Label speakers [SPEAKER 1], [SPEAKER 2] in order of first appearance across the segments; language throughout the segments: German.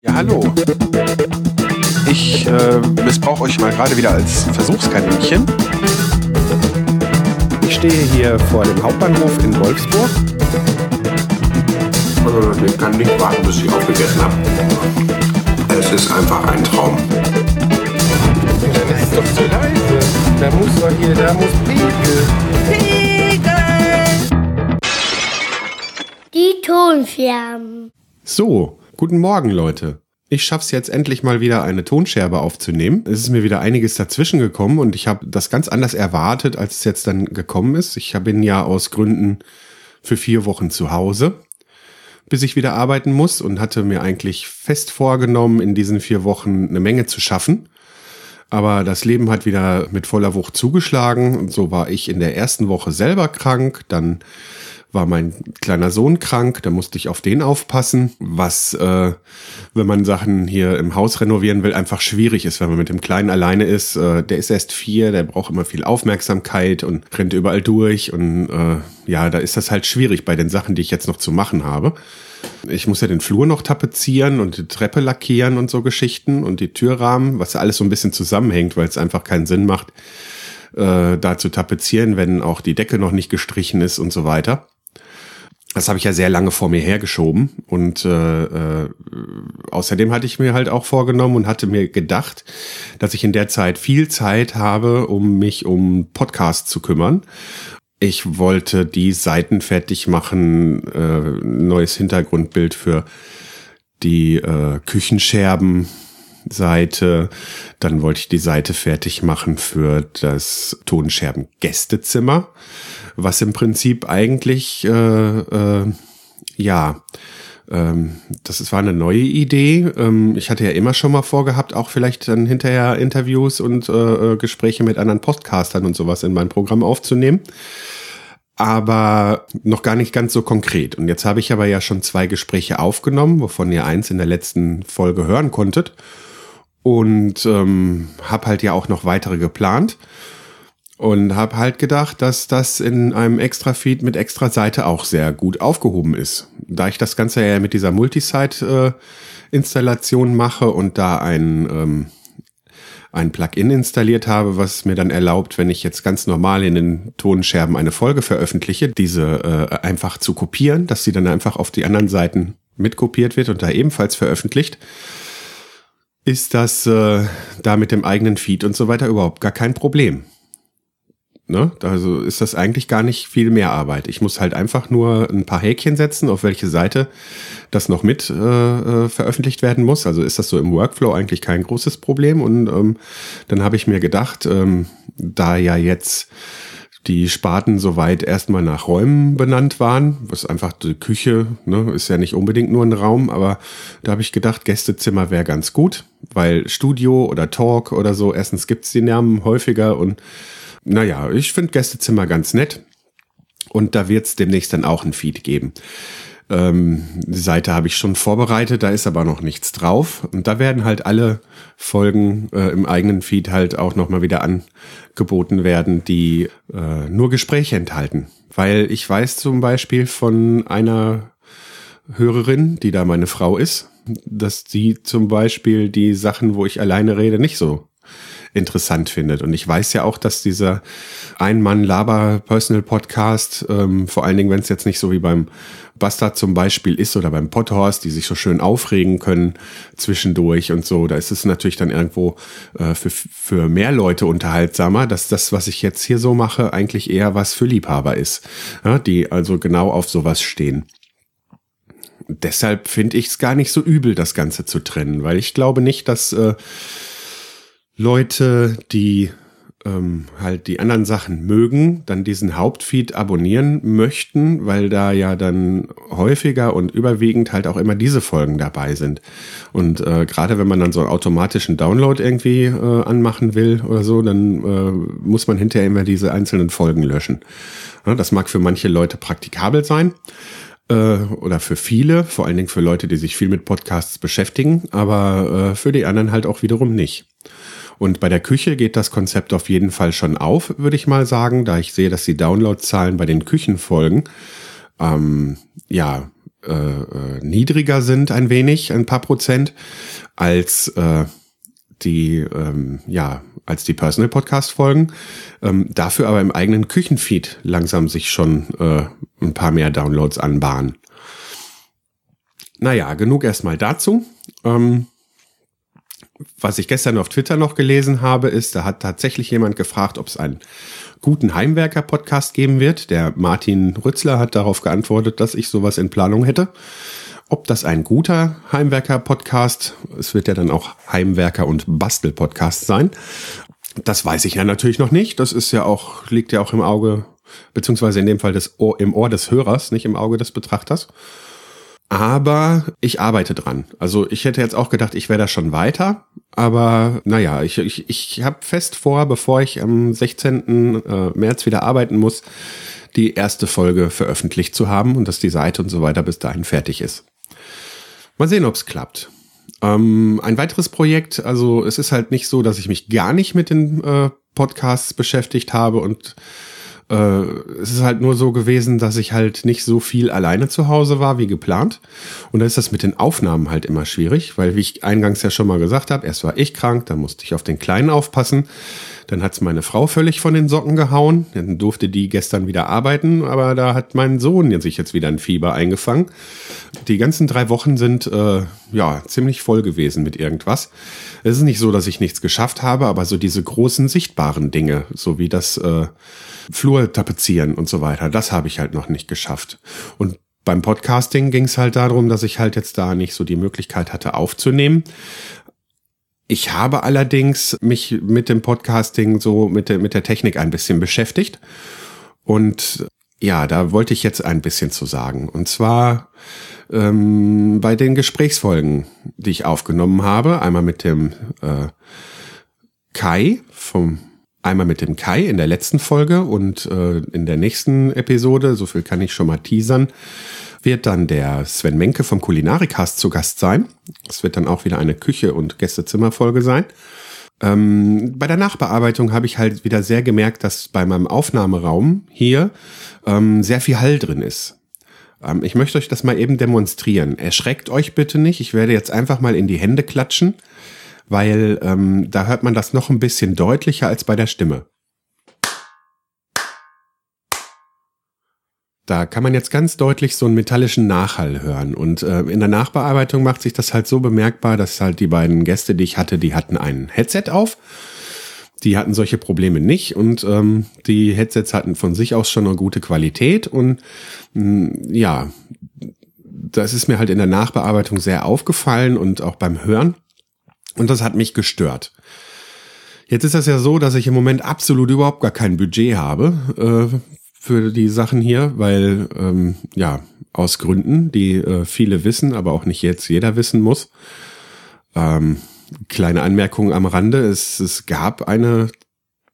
[SPEAKER 1] Ja, hallo. Ich äh, missbrauche euch mal gerade wieder als Versuchskaninchen.
[SPEAKER 2] Ich stehe hier vor dem Hauptbahnhof in Wolfsburg.
[SPEAKER 3] Also, ich kann nicht warten, bis ich aufgegessen habe. Es ist einfach ein Traum.
[SPEAKER 2] Das ist doch zu leise. Da muss doch hier, da muss Pegel.
[SPEAKER 4] Die Tonscherben.
[SPEAKER 5] So, guten Morgen, Leute. Ich schaff's jetzt endlich mal wieder eine Tonscherbe aufzunehmen. Es ist mir wieder einiges dazwischen gekommen und ich habe das ganz anders erwartet, als es jetzt dann gekommen ist. Ich bin ja aus Gründen für vier Wochen zu Hause, bis ich wieder arbeiten muss und hatte mir eigentlich fest vorgenommen, in diesen vier Wochen eine Menge zu schaffen. Aber das Leben hat wieder mit voller Wucht zugeschlagen und so war ich in der ersten Woche selber krank, dann war mein kleiner Sohn krank, da musste ich auf den aufpassen, was, äh, wenn man Sachen hier im Haus renovieren will, einfach schwierig ist, wenn man mit dem Kleinen alleine ist. Äh, der ist erst vier, der braucht immer viel Aufmerksamkeit und rennt überall durch und äh, ja, da ist das halt schwierig bei den Sachen, die ich jetzt noch zu machen habe. Ich muss ja den Flur noch tapezieren und die Treppe lackieren und so Geschichten und die Türrahmen, was alles so ein bisschen zusammenhängt, weil es einfach keinen Sinn macht, äh, da zu tapezieren, wenn auch die Decke noch nicht gestrichen ist und so weiter. Das habe ich ja sehr lange vor mir hergeschoben und äh, äh, außerdem hatte ich mir halt auch vorgenommen und hatte mir gedacht, dass ich in der Zeit viel Zeit habe, um mich um Podcasts zu kümmern. Ich wollte die Seiten fertig machen, äh, neues Hintergrundbild für die äh, Küchenscherben Seite. Dann wollte ich die Seite fertig machen für das Tonscherben Gästezimmer, was im Prinzip eigentlich äh, äh, ja ähm, das war eine neue Idee. Ähm, ich hatte ja immer schon mal vorgehabt, auch vielleicht dann hinterher Interviews und äh, Gespräche mit anderen Podcastern und sowas in mein Programm aufzunehmen aber noch gar nicht ganz so konkret. Und jetzt habe ich aber ja schon zwei Gespräche aufgenommen, wovon ihr eins in der letzten Folge hören konntet. Und ähm, habe halt ja auch noch weitere geplant. Und habe halt gedacht, dass das in einem Extra-Feed mit Extra-Seite auch sehr gut aufgehoben ist. Da ich das Ganze ja mit dieser Multisite-Installation mache und da ein ähm, ein Plugin installiert habe, was mir dann erlaubt, wenn ich jetzt ganz normal in den Tonscherben eine Folge veröffentliche, diese äh, einfach zu kopieren, dass sie dann einfach auf die anderen Seiten mitkopiert wird und da ebenfalls veröffentlicht, ist das äh, da mit dem eigenen Feed und so weiter überhaupt gar kein Problem. Ne? Also ist das eigentlich gar nicht viel mehr Arbeit. Ich muss halt einfach nur ein paar Häkchen setzen, auf welche Seite das noch mit äh, äh, veröffentlicht werden muss. Also ist das so im Workflow eigentlich kein großes Problem. Und ähm, dann habe ich mir gedacht, ähm, da ja jetzt die Sparten soweit erstmal nach Räumen benannt waren, was einfach die Küche, ne, ist ja nicht unbedingt nur ein Raum, aber da habe ich gedacht, Gästezimmer wäre ganz gut, weil Studio oder Talk oder so, erstens gibt's die Namen häufiger und naja, ich finde Gästezimmer ganz nett. Und da wird es demnächst dann auch ein Feed geben. Ähm, die Seite habe ich schon vorbereitet, da ist aber noch nichts drauf. Und da werden halt alle Folgen äh, im eigenen Feed halt auch nochmal wieder angeboten werden, die äh, nur Gespräche enthalten. Weil ich weiß zum Beispiel von einer Hörerin, die da meine Frau ist, dass sie zum Beispiel die Sachen, wo ich alleine rede, nicht so interessant findet. Und ich weiß ja auch, dass dieser Ein-Mann-Laber-Personal-Podcast, ähm, vor allen Dingen, wenn es jetzt nicht so wie beim Bastard zum Beispiel ist oder beim Potthorst, die sich so schön aufregen können zwischendurch und so, da ist es natürlich dann irgendwo äh, für, für mehr Leute unterhaltsamer, dass das, was ich jetzt hier so mache, eigentlich eher was für Liebhaber ist, ja, die also genau auf sowas stehen deshalb finde ich es gar nicht so übel, das Ganze zu trennen, weil ich glaube nicht, dass äh, Leute, die ähm, halt die anderen Sachen mögen, dann diesen Hauptfeed abonnieren möchten, weil da ja dann häufiger und überwiegend halt auch immer diese Folgen dabei sind. Und äh, gerade wenn man dann so einen automatischen Download irgendwie äh, anmachen will oder so, dann äh, muss man hinterher immer diese einzelnen Folgen löschen. Ja, das mag für manche Leute praktikabel sein äh, oder für viele, vor allen Dingen für Leute, die sich viel mit Podcasts beschäftigen, aber äh, für die anderen halt auch wiederum nicht. Und bei der Küche geht das Konzept auf jeden Fall schon auf, würde ich mal sagen, da ich sehe, dass die Downloadzahlen bei den Küchenfolgen ähm, ja äh, äh, niedriger sind, ein wenig, ein paar Prozent, als äh, die, ähm, ja, als die Personal Podcast Folgen. Ähm, dafür aber im eigenen Küchenfeed langsam sich schon äh, ein paar mehr Downloads anbahnen. Naja, genug erstmal dazu. Ähm, was ich gestern auf Twitter noch gelesen habe, ist, da hat tatsächlich jemand gefragt, ob es einen guten Heimwerker-Podcast geben wird. Der Martin Rützler hat darauf geantwortet, dass ich sowas in Planung hätte. Ob das ein guter Heimwerker-Podcast, es wird ja dann auch Heimwerker- und Bastel-Podcast sein, das weiß ich ja natürlich noch nicht. Das ist ja auch, liegt ja auch im Auge, beziehungsweise in dem Fall des Ohr, im Ohr des Hörers, nicht im Auge des Betrachters. Aber ich arbeite dran. Also ich hätte jetzt auch gedacht, ich wäre da schon weiter. Aber naja, ich, ich, ich habe fest vor, bevor ich am 16. Äh, März wieder arbeiten muss, die erste Folge veröffentlicht zu haben und dass die Seite und so weiter bis dahin fertig ist. Mal sehen, ob es klappt. Ähm, ein weiteres Projekt, also es ist halt nicht so, dass ich mich gar nicht mit den äh, Podcasts beschäftigt habe und äh, es ist halt nur so gewesen, dass ich halt nicht so viel alleine zu Hause war wie geplant. Und da ist das mit den Aufnahmen halt immer schwierig, weil wie ich eingangs ja schon mal gesagt habe, erst war ich krank, dann musste ich auf den Kleinen aufpassen. Dann hat's meine Frau völlig von den Socken gehauen. Dann durfte die gestern wieder arbeiten, aber da hat mein Sohn sich jetzt wieder ein Fieber eingefangen. Die ganzen drei Wochen sind äh, ja ziemlich voll gewesen mit irgendwas. Es ist nicht so, dass ich nichts geschafft habe, aber so diese großen sichtbaren Dinge, so wie das äh, Flur tapezieren und so weiter, das habe ich halt noch nicht geschafft. Und beim Podcasting ging es halt darum, dass ich halt jetzt da nicht so die Möglichkeit hatte aufzunehmen. Ich habe allerdings mich mit dem Podcasting so mit der, mit der Technik ein bisschen beschäftigt. Und ja, da wollte ich jetzt ein bisschen zu sagen. Und zwar ähm, bei den Gesprächsfolgen, die ich aufgenommen habe. Einmal mit dem äh, Kai vom einmal mit dem Kai in der letzten Folge und äh, in der nächsten Episode, so viel kann ich schon mal teasern, wird dann der Sven Menke vom Kulinarikast zu Gast sein. Es wird dann auch wieder eine Küche- und Gästezimmerfolge sein. Ähm, bei der Nachbearbeitung habe ich halt wieder sehr gemerkt, dass bei meinem Aufnahmeraum hier ähm, sehr viel Hall drin ist. Ähm, ich möchte euch das mal eben demonstrieren. Erschreckt euch bitte nicht. Ich werde jetzt einfach mal in die Hände klatschen, weil ähm, da hört man das noch ein bisschen deutlicher als bei der Stimme. Da kann man jetzt ganz deutlich so einen metallischen Nachhall hören. Und äh, in der Nachbearbeitung macht sich das halt so bemerkbar, dass halt die beiden Gäste, die ich hatte, die hatten ein Headset auf. Die hatten solche Probleme nicht und ähm, die Headsets hatten von sich aus schon eine gute Qualität und mh, ja, das ist mir halt in der Nachbearbeitung sehr aufgefallen und auch beim Hören und das hat mich gestört. Jetzt ist das ja so, dass ich im Moment absolut überhaupt gar kein Budget habe äh, für die Sachen hier, weil ähm, ja aus Gründen, die äh, viele wissen, aber auch nicht jetzt jeder wissen muss. Ähm, kleine Anmerkung am Rande: Es, es gab eine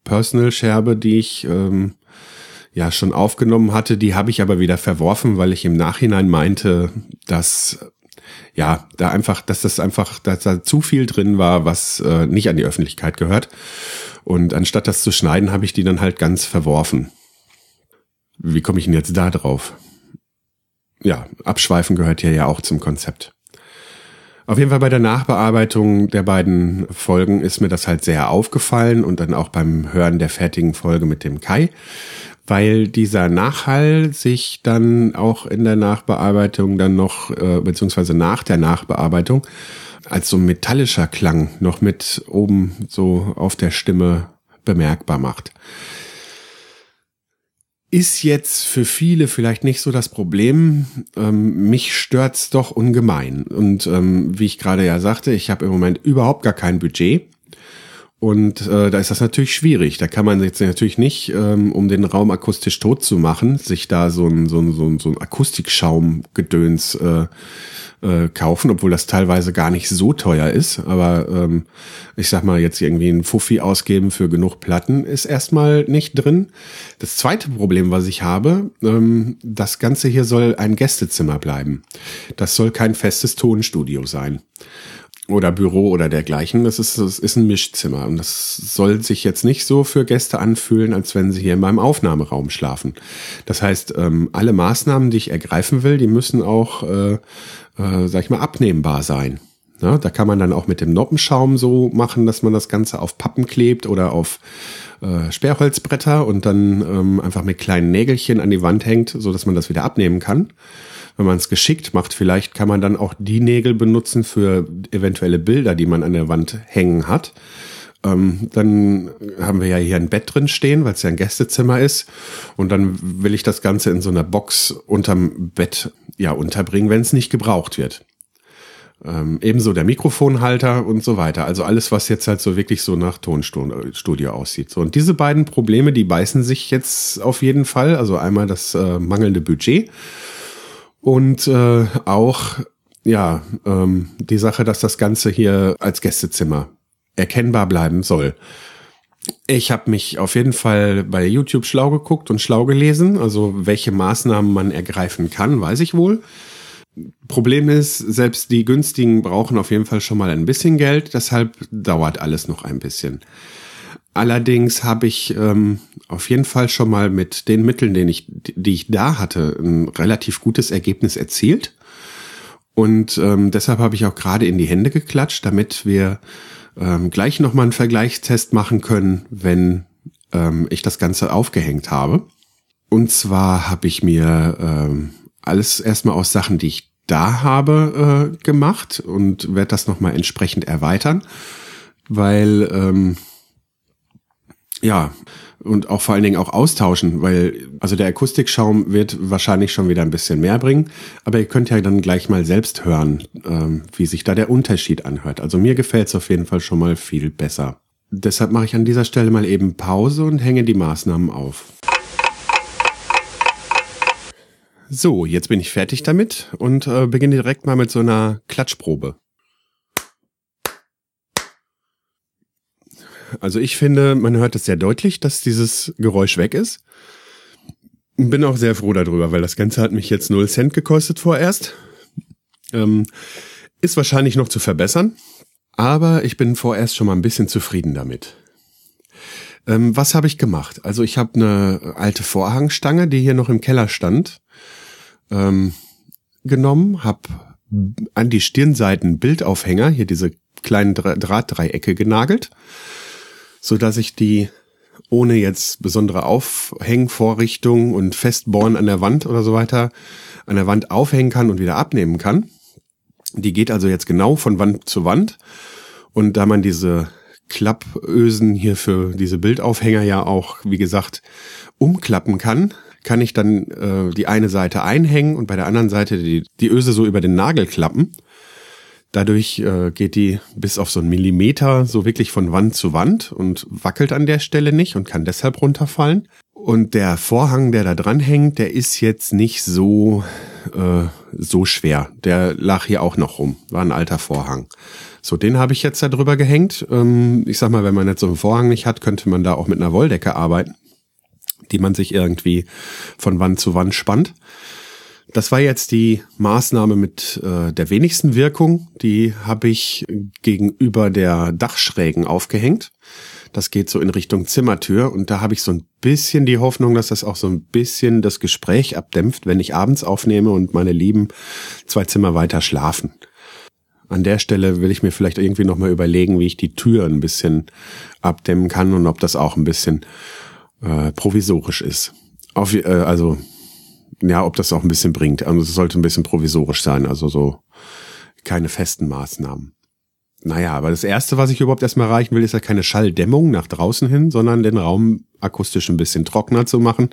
[SPEAKER 5] Personal-Scherbe, die ich ähm, ja schon aufgenommen hatte. Die habe ich aber wieder verworfen, weil ich im Nachhinein meinte, dass ja da einfach, dass das einfach, dass da zu viel drin war, was äh, nicht an die Öffentlichkeit gehört. Und anstatt das zu schneiden, habe ich die dann halt ganz verworfen. Wie komme ich denn jetzt da drauf? Ja, Abschweifen gehört hier ja auch zum Konzept. Auf jeden Fall bei der Nachbearbeitung der beiden Folgen ist mir das halt sehr aufgefallen und dann auch beim Hören der fertigen Folge mit dem Kai, weil dieser Nachhall sich dann auch in der Nachbearbeitung dann noch, äh, beziehungsweise nach der Nachbearbeitung, als so metallischer Klang noch mit oben so auf der Stimme bemerkbar macht ist jetzt für viele vielleicht nicht so das Problem. Ähm, mich stört's doch ungemein. Und ähm, wie ich gerade ja sagte, ich habe im Moment überhaupt gar kein Budget. Und äh, da ist das natürlich schwierig. Da kann man jetzt natürlich nicht, ähm, um den Raum akustisch tot zu machen, sich da so ein, so ein, so ein, so ein Akustikschaumgedöns äh, äh, kaufen, obwohl das teilweise gar nicht so teuer ist. Aber ähm, ich sag mal, jetzt irgendwie ein Fuffi ausgeben für genug Platten ist erstmal nicht drin. Das zweite Problem, was ich habe, ähm, das Ganze hier soll ein Gästezimmer bleiben. Das soll kein festes Tonstudio sein. Oder Büro oder dergleichen. Das ist, das ist ein Mischzimmer und das soll sich jetzt nicht so für Gäste anfühlen, als wenn sie hier in meinem Aufnahmeraum schlafen. Das heißt, ähm, alle Maßnahmen, die ich ergreifen will, die müssen auch, äh, äh, sag ich mal, abnehmbar sein. Ja, da kann man dann auch mit dem Noppenschaum so machen, dass man das Ganze auf Pappen klebt oder auf äh, Sperrholzbretter und dann ähm, einfach mit kleinen Nägelchen an die Wand hängt, so dass man das wieder abnehmen kann wenn man es geschickt macht, vielleicht kann man dann auch die Nägel benutzen für eventuelle Bilder, die man an der Wand hängen hat. Ähm, dann haben wir ja hier ein Bett drin stehen, weil es ja ein Gästezimmer ist. Und dann will ich das Ganze in so einer Box unterm Bett ja unterbringen, wenn es nicht gebraucht wird. Ähm, ebenso der Mikrofonhalter und so weiter. Also alles, was jetzt halt so wirklich so nach Tonstudio aussieht. So, und diese beiden Probleme, die beißen sich jetzt auf jeden Fall. Also einmal das äh, mangelnde Budget und äh, auch ja ähm, die Sache, dass das Ganze hier als Gästezimmer erkennbar bleiben soll. Ich habe mich auf jeden Fall bei YouTube schlau geguckt und schlau gelesen. Also welche Maßnahmen man ergreifen kann, weiß ich wohl. Problem ist, selbst die günstigen brauchen auf jeden Fall schon mal ein bisschen Geld, deshalb dauert alles noch ein bisschen. Allerdings habe ich ähm, auf jeden Fall schon mal mit den Mitteln, den ich, die ich da hatte, ein relativ gutes Ergebnis erzielt. Und ähm, deshalb habe ich auch gerade in die Hände geklatscht, damit wir ähm, gleich nochmal einen Vergleichstest machen können, wenn ähm, ich das Ganze aufgehängt habe. Und zwar habe ich mir ähm, alles erstmal aus Sachen, die ich da habe, äh, gemacht und werde das nochmal entsprechend erweitern, weil ähm, ja, und auch vor allen Dingen auch austauschen, weil also der Akustikschaum wird wahrscheinlich schon wieder ein bisschen mehr bringen, aber ihr könnt ja dann gleich mal selbst hören, ähm, wie sich da der Unterschied anhört. Also mir gefällt es auf jeden Fall schon mal viel besser. Deshalb mache ich an dieser Stelle mal eben Pause und hänge die Maßnahmen auf. So, jetzt bin ich fertig damit und äh, beginne direkt mal mit so einer Klatschprobe. Also ich finde, man hört es sehr deutlich, dass dieses Geräusch weg ist. Bin auch sehr froh darüber, weil das Ganze hat mich jetzt 0 Cent gekostet vorerst. Ähm, ist wahrscheinlich noch zu verbessern, aber ich bin vorerst schon mal ein bisschen zufrieden damit. Ähm, was habe ich gemacht? Also ich habe eine alte Vorhangstange, die hier noch im Keller stand, ähm, genommen, habe an die Stirnseiten Bildaufhänger, hier diese kleinen Drahtdreiecke genagelt so dass ich die ohne jetzt besondere Aufhängvorrichtung und Festbohren an der Wand oder so weiter an der Wand aufhängen kann und wieder abnehmen kann. Die geht also jetzt genau von Wand zu Wand. Und da man diese Klappösen hier für diese Bildaufhänger ja auch, wie gesagt, umklappen kann, kann ich dann äh, die eine Seite einhängen und bei der anderen Seite die, die Öse so über den Nagel klappen. Dadurch äh, geht die bis auf so einen Millimeter so wirklich von Wand zu Wand und wackelt an der Stelle nicht und kann deshalb runterfallen. Und der Vorhang, der da dran hängt, der ist jetzt nicht so äh, so schwer. Der lag hier auch noch rum. War ein alter Vorhang. So, den habe ich jetzt da drüber gehängt. Ähm, ich sag mal, wenn man jetzt so einen Vorhang nicht hat, könnte man da auch mit einer Wolldecke arbeiten, die man sich irgendwie von Wand zu Wand spannt. Das war jetzt die Maßnahme mit äh, der wenigsten Wirkung. Die habe ich gegenüber der Dachschrägen aufgehängt. Das geht so in Richtung Zimmertür und da habe ich so ein bisschen die Hoffnung, dass das auch so ein bisschen das Gespräch abdämpft, wenn ich abends aufnehme und meine Lieben zwei Zimmer weiter schlafen. An der Stelle will ich mir vielleicht irgendwie nochmal überlegen, wie ich die Tür ein bisschen abdämmen kann und ob das auch ein bisschen äh, provisorisch ist. Auf, äh, also ja, ob das auch ein bisschen bringt. Also es sollte ein bisschen provisorisch sein, also so keine festen Maßnahmen. Naja, aber das Erste, was ich überhaupt erstmal erreichen will, ist ja keine Schalldämmung nach draußen hin, sondern den Raum akustisch ein bisschen trockener zu machen.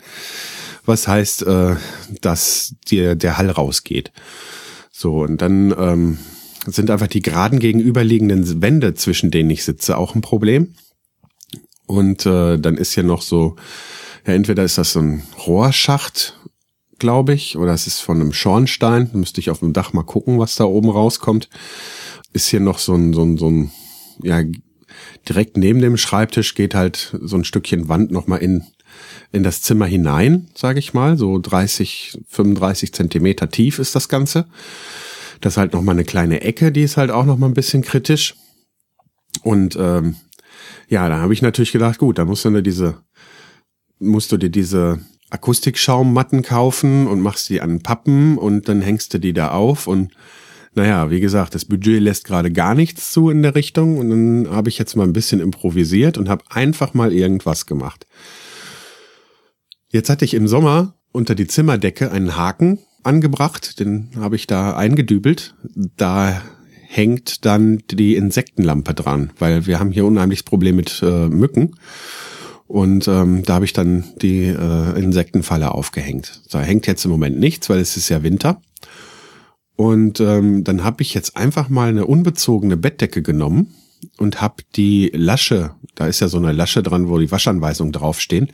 [SPEAKER 5] Was heißt, äh, dass dir der Hall rausgeht. So, und dann ähm, sind einfach die geraden gegenüberliegenden Wände, zwischen denen ich sitze, auch ein Problem. Und äh, dann ist hier noch so, ja, entweder ist das so ein Rohrschacht glaube ich, oder es ist von einem Schornstein. Müsste ich auf dem Dach mal gucken, was da oben rauskommt. Ist hier noch so ein, so ein, so ein, ja, direkt neben dem Schreibtisch geht halt so ein Stückchen Wand nochmal in, in das Zimmer hinein, sage ich mal. So 30, 35 Zentimeter tief ist das Ganze. Das ist halt nochmal eine kleine Ecke, die ist halt auch nochmal ein bisschen kritisch. Und ähm, ja, da habe ich natürlich gedacht, gut, da musst du dir diese, musst du dir diese Akustikschaummatten kaufen und machst die an Pappen und dann hängst du die da auf und naja, wie gesagt, das Budget lässt gerade gar nichts zu in der Richtung und dann habe ich jetzt mal ein bisschen improvisiert und habe einfach mal irgendwas gemacht. Jetzt hatte ich im Sommer unter die Zimmerdecke einen Haken angebracht, den habe ich da eingedübelt. Da hängt dann die Insektenlampe dran, weil wir haben hier unheimliches Problem mit äh, Mücken. Und ähm, da habe ich dann die äh, Insektenfalle aufgehängt. Da hängt jetzt im Moment nichts, weil es ist ja Winter. Und ähm, dann habe ich jetzt einfach mal eine unbezogene Bettdecke genommen und habe die Lasche, da ist ja so eine Lasche dran, wo die Waschanweisungen draufstehen,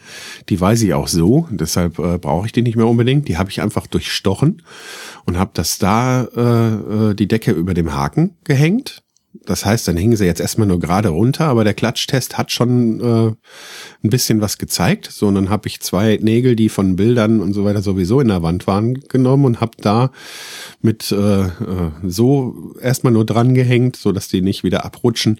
[SPEAKER 5] die weiß ich auch so, deshalb äh, brauche ich die nicht mehr unbedingt. Die habe ich einfach durchstochen und habe das da äh, äh, die Decke über dem Haken gehängt das heißt, dann hingen sie jetzt erstmal nur gerade runter, aber der Klatschtest hat schon äh, ein bisschen was gezeigt. So, und dann habe ich zwei Nägel, die von Bildern und so weiter sowieso in der Wand waren, genommen und habe da mit äh, äh, so erstmal nur dran gehängt, so dass die nicht wieder abrutschen.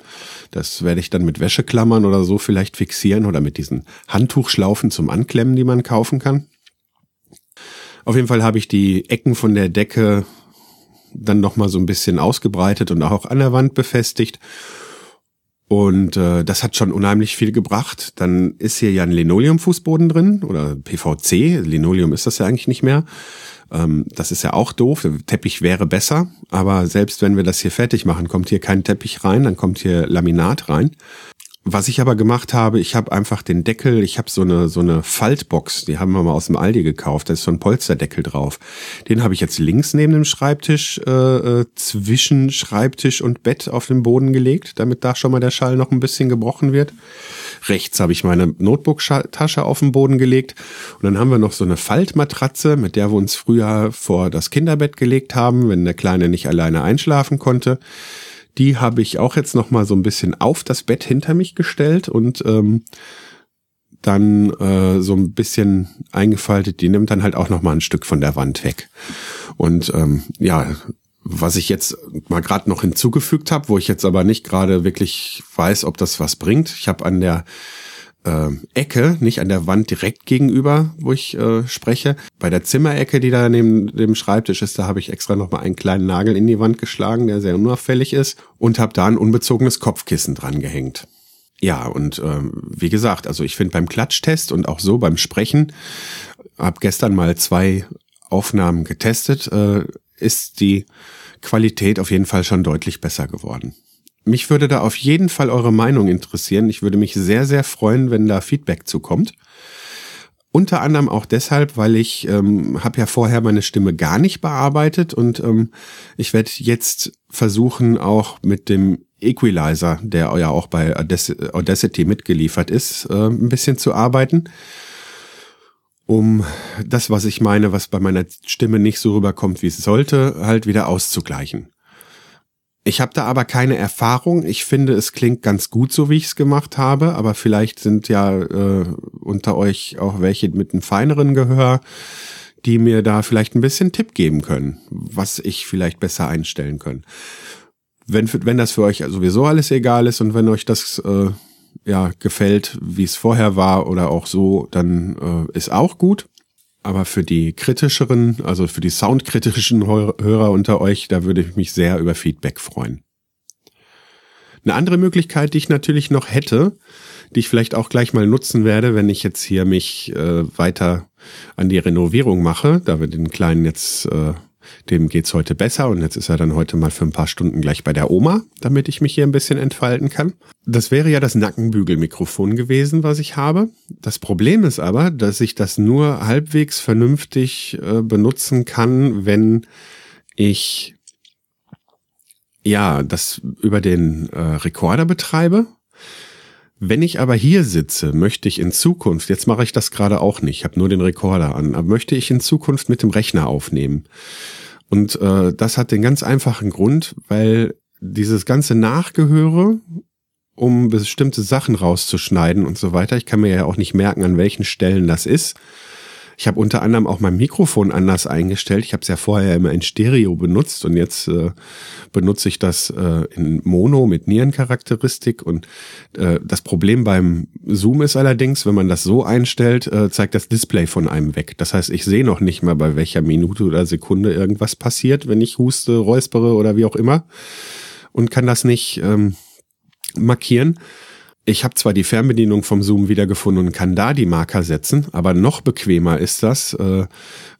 [SPEAKER 5] Das werde ich dann mit Wäscheklammern oder so vielleicht fixieren oder mit diesen Handtuchschlaufen zum Anklemmen, die man kaufen kann. Auf jeden Fall habe ich die Ecken von der Decke dann nochmal so ein bisschen ausgebreitet und auch an der Wand befestigt. Und äh, das hat schon unheimlich viel gebracht. Dann ist hier ja ein Linoleumfußboden drin oder PVC. Linoleum ist das ja eigentlich nicht mehr. Ähm, das ist ja auch doof. Der Teppich wäre besser, aber selbst wenn wir das hier fertig machen, kommt hier kein Teppich rein, dann kommt hier Laminat rein. Was ich aber gemacht habe, ich habe einfach den Deckel, ich habe so eine so eine Faltbox, die haben wir mal aus dem Aldi gekauft, da ist so ein Polsterdeckel drauf. Den habe ich jetzt links neben dem Schreibtisch äh, äh, zwischen Schreibtisch und Bett auf den Boden gelegt, damit da schon mal der Schall noch ein bisschen gebrochen wird. Rechts habe ich meine Notebook-Tasche auf den Boden gelegt und dann haben wir noch so eine Faltmatratze, mit der wir uns früher vor das Kinderbett gelegt haben, wenn der Kleine nicht alleine einschlafen konnte. Die habe ich auch jetzt noch mal so ein bisschen auf das Bett hinter mich gestellt und ähm, dann äh, so ein bisschen eingefaltet. Die nimmt dann halt auch noch mal ein Stück von der Wand weg. Und ähm, ja, was ich jetzt mal gerade noch hinzugefügt habe, wo ich jetzt aber nicht gerade wirklich weiß, ob das was bringt. Ich habe an der äh, Ecke, nicht an der Wand direkt gegenüber, wo ich äh, spreche. Bei der Zimmerecke, die da neben dem Schreibtisch ist, da habe ich extra noch mal einen kleinen Nagel in die Wand geschlagen, der sehr unauffällig ist und habe da ein unbezogenes Kopfkissen dran gehängt. Ja, und ähm, wie gesagt, also ich finde beim Klatschtest und auch so beim Sprechen, habe gestern mal zwei Aufnahmen getestet, äh, ist die Qualität auf jeden Fall schon deutlich besser geworden. Mich würde da auf jeden Fall eure Meinung interessieren. Ich würde mich sehr, sehr freuen, wenn da Feedback zukommt. Unter anderem auch deshalb, weil ich ähm, habe ja vorher meine Stimme gar nicht bearbeitet und ähm, ich werde jetzt versuchen, auch mit dem Equalizer, der ja auch bei Audacity mitgeliefert ist, äh, ein bisschen zu arbeiten, um das, was ich meine, was bei meiner Stimme nicht so rüberkommt, wie es sollte, halt wieder auszugleichen. Ich habe da aber keine Erfahrung. Ich finde, es klingt ganz gut, so wie ich es gemacht habe, aber vielleicht sind ja äh, unter euch auch welche mit einem feineren Gehör, die mir da vielleicht ein bisschen Tipp geben können, was ich vielleicht besser einstellen können. Wenn, wenn das für euch sowieso alles egal ist und wenn euch das äh, ja gefällt, wie es vorher war oder auch so, dann äh, ist auch gut. Aber für die kritischeren, also für die soundkritischen Hörer unter euch, da würde ich mich sehr über Feedback freuen. Eine andere Möglichkeit, die ich natürlich noch hätte, die ich vielleicht auch gleich mal nutzen werde, wenn ich jetzt hier mich äh, weiter an die Renovierung mache, da wir den Kleinen jetzt äh, dem geht's heute besser und jetzt ist er dann heute mal für ein paar Stunden gleich bei der Oma, damit ich mich hier ein bisschen entfalten kann. Das wäre ja das Nackenbügelmikrofon gewesen, was ich habe. Das Problem ist aber, dass ich das nur halbwegs vernünftig äh, benutzen kann, wenn ich ja das über den äh, Rekorder betreibe. Wenn ich aber hier sitze, möchte ich in Zukunft, jetzt mache ich das gerade auch nicht, ich habe nur den Rekorder an, aber möchte ich in Zukunft mit dem Rechner aufnehmen. Und äh, das hat den ganz einfachen Grund, weil dieses ganze Nachgehöre, um bestimmte Sachen rauszuschneiden und so weiter, ich kann mir ja auch nicht merken, an welchen Stellen das ist, Ich habe unter anderem auch mein Mikrofon anders eingestellt. Ich habe es ja vorher immer in Stereo benutzt und jetzt äh, benutze ich das äh, in Mono mit Nierencharakteristik. Und äh, das Problem beim Zoom ist allerdings, wenn man das so einstellt, äh, zeigt das Display von einem weg. Das heißt, ich sehe noch nicht mal, bei welcher Minute oder Sekunde irgendwas passiert, wenn ich huste, räuspere oder wie auch immer. Und kann das nicht ähm, markieren. Ich habe zwar die Fernbedienung vom Zoom wiedergefunden und kann da die Marker setzen, aber noch bequemer ist das, äh,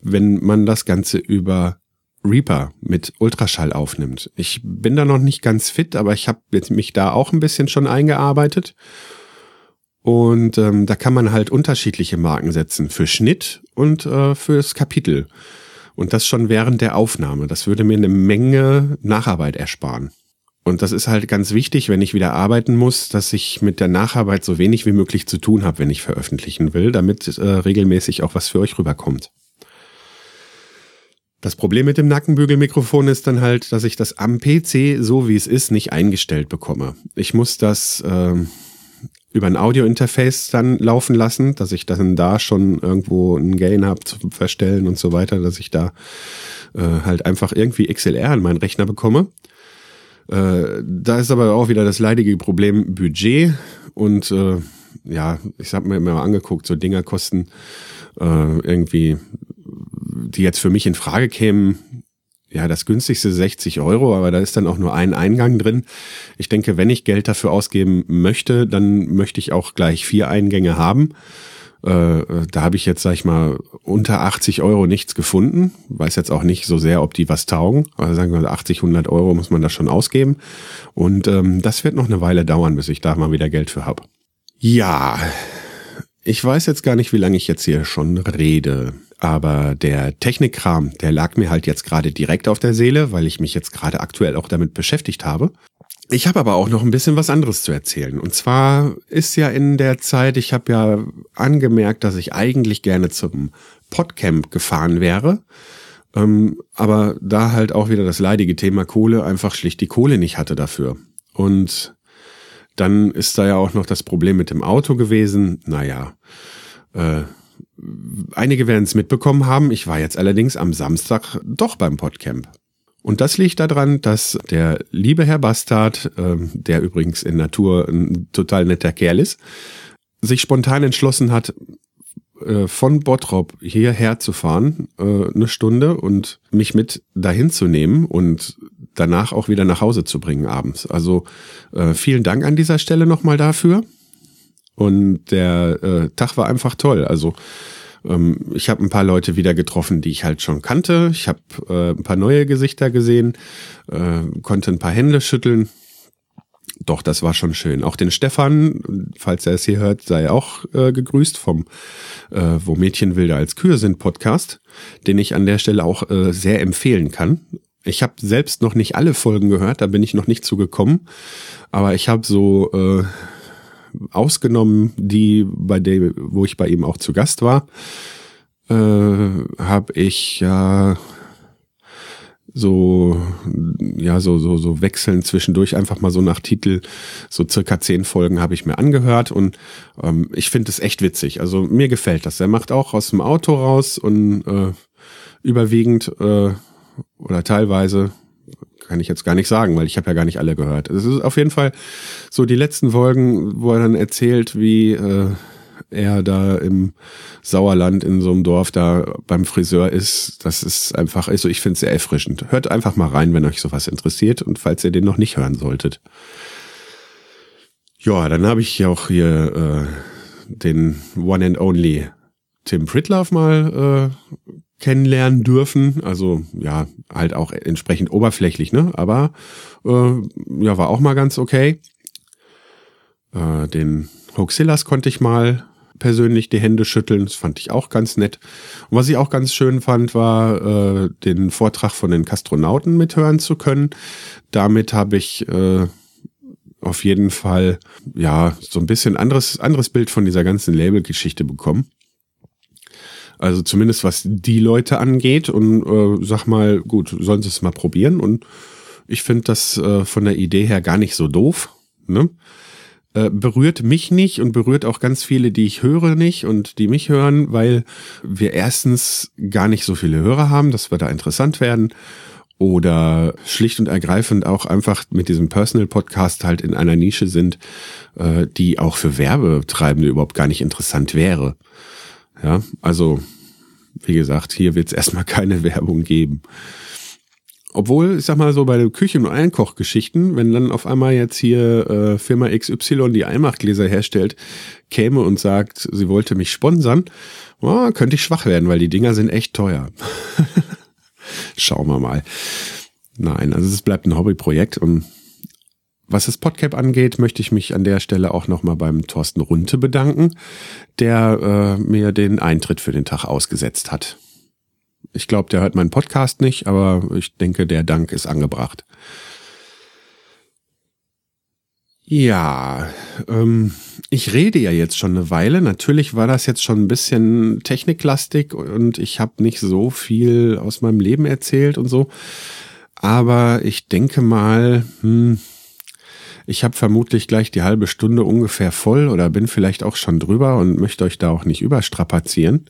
[SPEAKER 5] wenn man das Ganze über Reaper mit Ultraschall aufnimmt. Ich bin da noch nicht ganz fit, aber ich habe mich da auch ein bisschen schon eingearbeitet. Und ähm, da kann man halt unterschiedliche Marken setzen für Schnitt und äh, fürs Kapitel. Und das schon während der Aufnahme. Das würde mir eine Menge Nacharbeit ersparen. Und das ist halt ganz wichtig, wenn ich wieder arbeiten muss, dass ich mit der Nacharbeit so wenig wie möglich zu tun habe, wenn ich veröffentlichen will, damit äh, regelmäßig auch was für euch rüberkommt. Das Problem mit dem Nackenbügelmikrofon ist dann halt, dass ich das am PC, so wie es ist, nicht eingestellt bekomme. Ich muss das äh, über ein Audiointerface dann laufen lassen, dass ich dann da schon irgendwo einen Gain habe zu verstellen und so weiter, dass ich da äh, halt einfach irgendwie XLR an meinen Rechner bekomme. Äh, da ist aber auch wieder das leidige Problem Budget und äh, ja, ich habe mir immer angeguckt, so Dinger kosten äh, irgendwie, die jetzt für mich in Frage kämen, ja, das günstigste 60 Euro, aber da ist dann auch nur ein Eingang drin. Ich denke, wenn ich Geld dafür ausgeben möchte, dann möchte ich auch gleich vier Eingänge haben. Äh, da habe ich jetzt, sag ich mal, unter 80 Euro nichts gefunden. Weiß jetzt auch nicht so sehr, ob die was taugen. Also sagen wir 80, 100 Euro muss man da schon ausgeben. Und ähm, das wird noch eine Weile dauern, bis ich da mal wieder Geld für hab. Ja, ich weiß jetzt gar nicht, wie lange ich jetzt hier schon rede. Aber der Technikkram, der lag mir halt jetzt gerade direkt auf der Seele, weil ich mich jetzt gerade aktuell auch damit beschäftigt habe. Ich habe aber auch noch ein bisschen was anderes zu erzählen. Und zwar ist ja in der Zeit, ich habe ja angemerkt, dass ich eigentlich gerne zum Podcamp gefahren wäre. Ähm, aber da halt auch wieder das leidige Thema Kohle einfach schlicht die Kohle nicht hatte dafür. Und dann ist da ja auch noch das Problem mit dem Auto gewesen. Naja, äh, einige werden es mitbekommen haben. Ich war jetzt allerdings am Samstag doch beim Podcamp. Und das liegt daran, dass der liebe Herr Bastard, äh, der übrigens in Natur ein total netter Kerl ist, sich spontan entschlossen hat, äh, von Bottrop hierher zu fahren, äh, eine Stunde und mich mit dahin zu nehmen und danach auch wieder nach Hause zu bringen abends. Also äh, vielen Dank an dieser Stelle nochmal dafür. Und der äh, Tag war einfach toll. Also ähm, ich habe ein paar Leute wieder getroffen, die ich halt schon kannte. Ich habe äh, ein paar neue Gesichter gesehen, äh, konnte ein paar Hände schütteln. Doch, das war schon schön. Auch den Stefan, falls er es hier hört, sei auch äh, gegrüßt vom äh, Wo Mädchen wilder als Kühe sind Podcast, den ich an der Stelle auch äh, sehr empfehlen kann. Ich habe selbst noch nicht alle Folgen gehört, da bin ich noch nicht zugekommen, aber ich habe so äh, ausgenommen, die bei dem, wo ich bei ihm auch zu Gast war, äh, habe ich ja so ja so so so wechseln zwischendurch einfach mal so nach Titel so circa zehn Folgen habe ich mir angehört und ähm, ich finde es echt witzig. Also mir gefällt das. Er macht auch aus dem Auto raus und äh, überwiegend äh, oder teilweise kann ich jetzt gar nicht sagen, weil ich habe ja gar nicht alle gehört. Es ist auf jeden Fall so die letzten Folgen, wo er dann erzählt, wie äh, er da im Sauerland in so einem Dorf da beim Friseur ist. Das ist einfach, also ich finde es sehr erfrischend. Hört einfach mal rein, wenn euch sowas interessiert und falls ihr den noch nicht hören solltet. Ja, dann habe ich auch hier äh, den One and Only Tim Pritlove mal äh, kennenlernen dürfen. Also ja, halt auch entsprechend oberflächlich, ne? Aber äh, ja, war auch mal ganz okay. Äh, den Hoaxillas konnte ich mal persönlich die Hände schütteln. Das fand ich auch ganz nett. Und was ich auch ganz schön fand, war äh, den Vortrag von den Kastronauten mithören zu können. Damit habe ich äh, auf jeden Fall ja so ein bisschen anderes anderes Bild von dieser ganzen Label-Geschichte bekommen. Also zumindest was die Leute angeht und äh, sag mal, gut, sollen sie es mal probieren und ich finde das äh, von der Idee her gar nicht so doof. Ne? äh, berührt mich nicht und berührt auch ganz viele, die ich höre nicht und die mich hören, weil wir erstens gar nicht so viele Hörer haben, dass wir da interessant werden oder schlicht und ergreifend auch einfach mit diesem Personal Podcast halt in einer Nische sind, äh, die auch für Werbetreibende überhaupt gar nicht interessant wäre. Ja, also wie gesagt, hier wird es erstmal keine Werbung geben. Obwohl, ich sag mal so, bei den Küchen- und Einkochgeschichten, wenn dann auf einmal jetzt hier äh, Firma XY, die Einmachgläser herstellt, käme und sagt, sie wollte mich sponsern, oh, könnte ich schwach werden, weil die Dinger sind echt teuer. Schauen wir mal. Nein, also es bleibt ein Hobbyprojekt und was das Podcap angeht, möchte ich mich an der Stelle auch nochmal beim Thorsten Runte bedanken, der äh, mir den Eintritt für den Tag ausgesetzt hat. Ich glaube, der hört meinen Podcast nicht, aber ich denke, der Dank ist angebracht. Ja, ähm, ich rede ja jetzt schon eine Weile. Natürlich war das jetzt schon ein bisschen techniklastig und ich habe nicht so viel aus meinem Leben erzählt und so. Aber ich denke mal, hm, ich habe vermutlich gleich die halbe Stunde ungefähr voll oder bin vielleicht auch schon drüber und möchte euch da auch nicht überstrapazieren.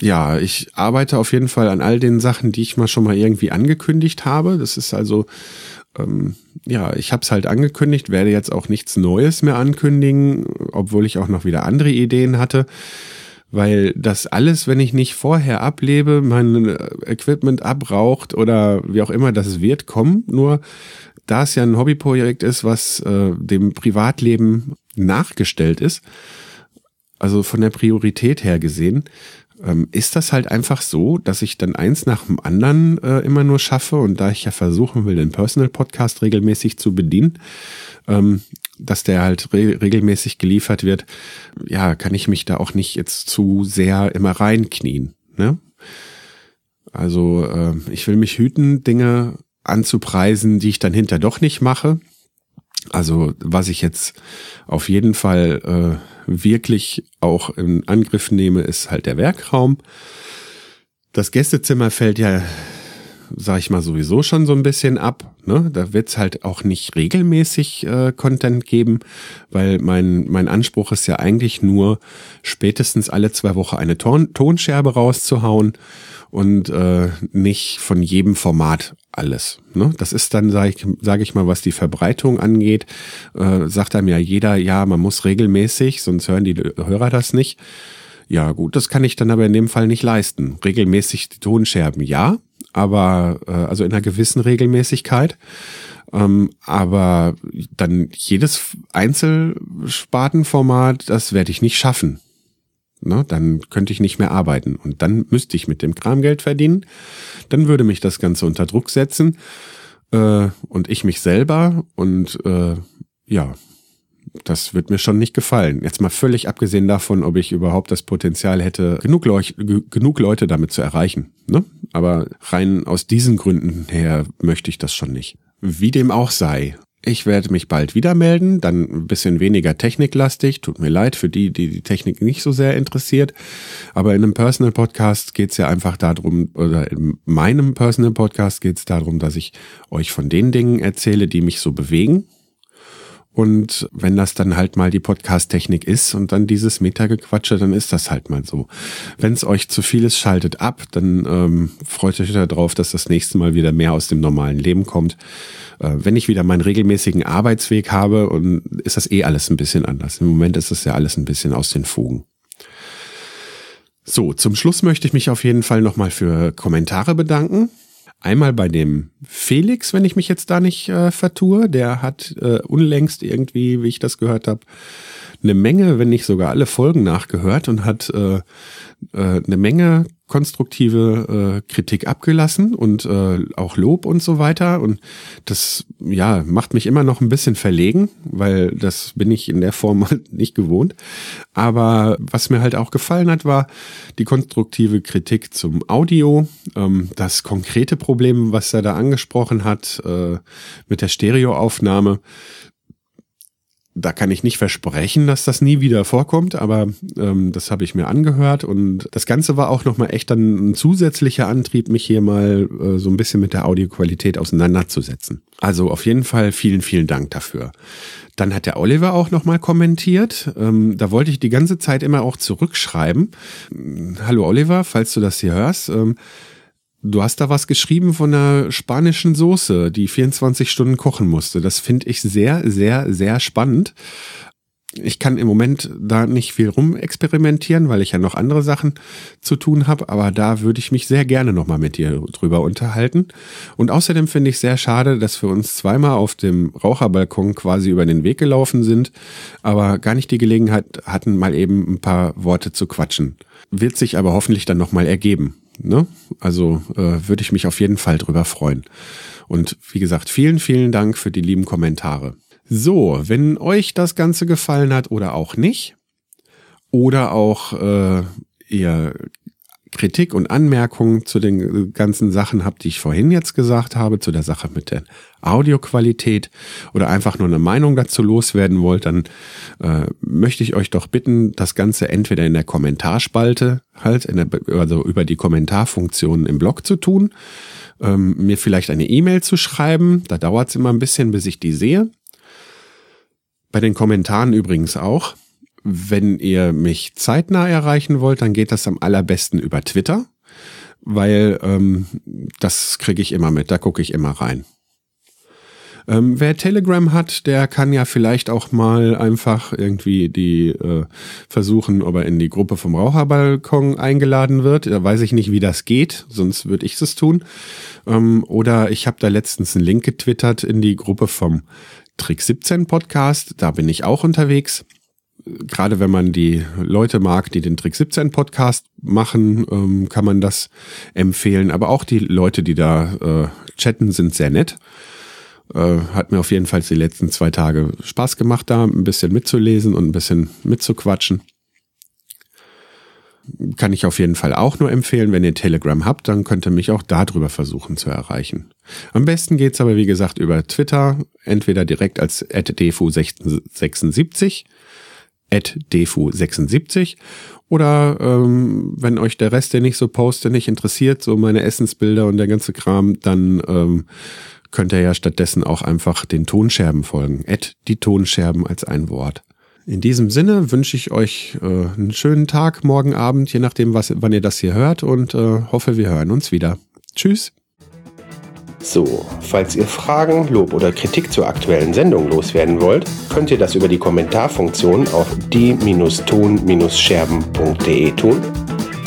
[SPEAKER 5] Ja, ich arbeite auf jeden Fall an all den Sachen, die ich mal schon mal irgendwie angekündigt habe. Das ist also, ähm, ja, ich habe es halt angekündigt, werde jetzt auch nichts Neues mehr ankündigen, obwohl ich auch noch wieder andere Ideen hatte. Weil das alles, wenn ich nicht vorher ablebe, mein Equipment abraucht oder wie auch immer das wird, kommen. Nur da es ja ein Hobbyprojekt ist, was äh, dem Privatleben nachgestellt ist, also von der Priorität her gesehen, ähm, ist das halt einfach so, dass ich dann eins nach dem anderen äh, immer nur schaffe und da ich ja versuchen will, den Personal Podcast regelmäßig zu bedienen, ähm, dass der halt re regelmäßig geliefert wird, ja, kann ich mich da auch nicht jetzt zu sehr immer reinknien. Ne? Also äh, ich will mich hüten, Dinge anzupreisen, die ich dann hinter doch nicht mache. Also was ich jetzt auf jeden Fall äh, wirklich auch in Angriff nehme, ist halt der Werkraum. Das Gästezimmer fällt ja, sag ich mal, sowieso schon so ein bisschen ab. Ne? Da wird's halt auch nicht regelmäßig äh, Content geben, weil mein, mein Anspruch ist ja eigentlich nur, spätestens alle zwei Wochen eine Ton Tonscherbe rauszuhauen und äh, nicht von jedem Format alles. Ne? Das ist dann, sage ich, sag ich mal, was die Verbreitung angeht, äh, sagt einem ja jeder, ja, man muss regelmäßig, sonst hören die Hörer das nicht. Ja, gut, das kann ich dann aber in dem Fall nicht leisten. Regelmäßig die Tonscherben, ja, aber äh, also in einer gewissen Regelmäßigkeit. Ähm, aber dann jedes Einzelspartenformat, das werde ich nicht schaffen. Ne, dann könnte ich nicht mehr arbeiten und dann müsste ich mit dem Kram Geld verdienen. Dann würde mich das Ganze unter Druck setzen äh, und ich mich selber und äh, ja, das wird mir schon nicht gefallen. Jetzt mal völlig abgesehen davon, ob ich überhaupt das Potenzial hätte, genug, Leuch genug Leute damit zu erreichen. Ne? Aber rein aus diesen Gründen her möchte ich das schon nicht. Wie dem auch sei, ich werde mich bald wieder melden, dann ein bisschen weniger techniklastig. Tut mir leid für die, die die Technik nicht so sehr interessiert. Aber in einem Personal Podcast geht es ja einfach darum, oder in meinem Personal Podcast geht es darum, dass ich euch von den Dingen erzähle, die mich so bewegen und wenn das dann halt mal die Podcast-Technik ist und dann dieses Meta-Gequatsche, dann ist das halt mal so. Wenn es euch zu viel ist, schaltet ab, dann ähm, freut euch darauf, dass das nächste Mal wieder mehr aus dem normalen Leben kommt. Äh, wenn ich wieder meinen regelmäßigen Arbeitsweg habe, und ist das eh alles ein bisschen anders. Im Moment ist das ja alles ein bisschen aus den Fugen. So, zum Schluss möchte ich mich auf jeden Fall nochmal für Kommentare bedanken. Einmal bei dem Felix, wenn ich mich jetzt da nicht äh, vertue, der hat äh, unlängst irgendwie, wie ich das gehört habe, eine Menge, wenn nicht sogar alle Folgen nachgehört und hat äh, äh, eine Menge konstruktive äh, Kritik abgelassen und äh, auch Lob und so weiter. Und das ja macht mich immer noch ein bisschen verlegen, weil das bin ich in der Form halt nicht gewohnt. Aber was mir halt auch gefallen hat, war die konstruktive Kritik zum Audio, ähm, das konkrete Problem, was er da angesprochen hat äh, mit der Stereoaufnahme da kann ich nicht versprechen, dass das nie wieder vorkommt, aber ähm, das habe ich mir angehört und das Ganze war auch nochmal echt dann ein zusätzlicher Antrieb, mich hier mal äh, so ein bisschen mit der Audioqualität auseinanderzusetzen. Also auf jeden Fall vielen, vielen Dank dafür. Dann hat der Oliver auch nochmal kommentiert. Ähm, da wollte ich die ganze Zeit immer auch zurückschreiben. Hallo Oliver, falls du das hier hörst. Ähm, Du hast da was geschrieben von einer spanischen Soße, die 24 Stunden kochen musste. Das finde ich sehr, sehr, sehr spannend. Ich kann im Moment da nicht viel rumexperimentieren, weil ich ja noch andere Sachen zu tun habe, aber da würde ich mich sehr gerne nochmal mit dir drüber unterhalten. Und außerdem finde ich sehr schade, dass wir uns zweimal auf dem Raucherbalkon quasi über den Weg gelaufen sind, aber gar nicht die Gelegenheit hatten, mal eben ein paar Worte zu quatschen. Wird sich aber hoffentlich dann nochmal ergeben. Ne? Also äh, würde ich mich auf jeden Fall drüber freuen. Und wie gesagt, vielen, vielen Dank für die lieben Kommentare. So, wenn euch das Ganze gefallen hat oder auch nicht, oder auch äh, ihr Kritik und Anmerkungen zu den äh, ganzen Sachen habt, die ich vorhin jetzt gesagt habe, zu der Sache mit der Audioqualität oder einfach nur eine Meinung dazu loswerden wollt, dann äh, möchte ich euch doch bitten, das Ganze entweder in der Kommentarspalte halt, der, also über die Kommentarfunktion im Blog zu tun, ähm, mir vielleicht eine E-Mail zu schreiben. Da dauert es immer ein bisschen, bis ich die sehe. Bei den Kommentaren übrigens auch. Wenn ihr mich zeitnah erreichen wollt, dann geht das am allerbesten über Twitter, weil ähm, das kriege ich immer mit, da gucke ich immer rein. Ähm, wer Telegram hat, der kann ja vielleicht auch mal einfach irgendwie die äh, versuchen, ob er in die Gruppe vom Raucherbalkon eingeladen wird. Da weiß ich nicht, wie das geht, sonst würde ich es tun. Ähm, oder ich habe da letztens einen Link getwittert in die Gruppe vom Trick 17 Podcast. Da bin ich auch unterwegs gerade wenn man die Leute mag, die den Trick 17 Podcast machen, ähm, kann man das empfehlen. Aber auch die Leute, die da äh, chatten, sind sehr nett. Äh, hat mir auf jeden Fall die letzten zwei Tage Spaß gemacht, da ein bisschen mitzulesen und ein bisschen mitzuquatschen. Kann ich auf jeden Fall auch nur empfehlen. Wenn ihr Telegram habt, dann könnt ihr mich auch darüber versuchen zu erreichen. Am besten geht's aber, wie gesagt, über Twitter, entweder direkt als defu76 defu76 oder ähm, wenn euch der Rest, den ich so poste, nicht interessiert, so meine Essensbilder und der ganze Kram, dann ähm, könnt ihr ja stattdessen auch einfach den Tonscherben folgen. Add die Tonscherben als ein Wort. In diesem Sinne wünsche ich euch äh, einen schönen Tag, morgen Abend, je nachdem, was, wann ihr das hier hört und äh, hoffe, wir hören uns wieder. Tschüss.
[SPEAKER 6] So, falls ihr Fragen, Lob oder Kritik zur aktuellen Sendung loswerden wollt, könnt ihr das über die Kommentarfunktion auf die-ton-scherben.de tun.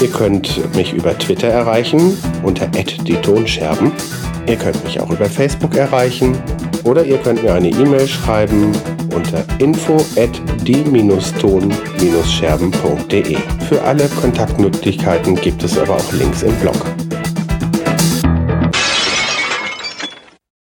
[SPEAKER 6] Ihr könnt mich über Twitter erreichen unter @die-tonscherben. Ihr könnt mich auch über Facebook erreichen oder ihr könnt mir eine E-Mail schreiben unter info die-ton-scherben.de. Für alle Kontaktmöglichkeiten gibt es aber auch Links im Blog.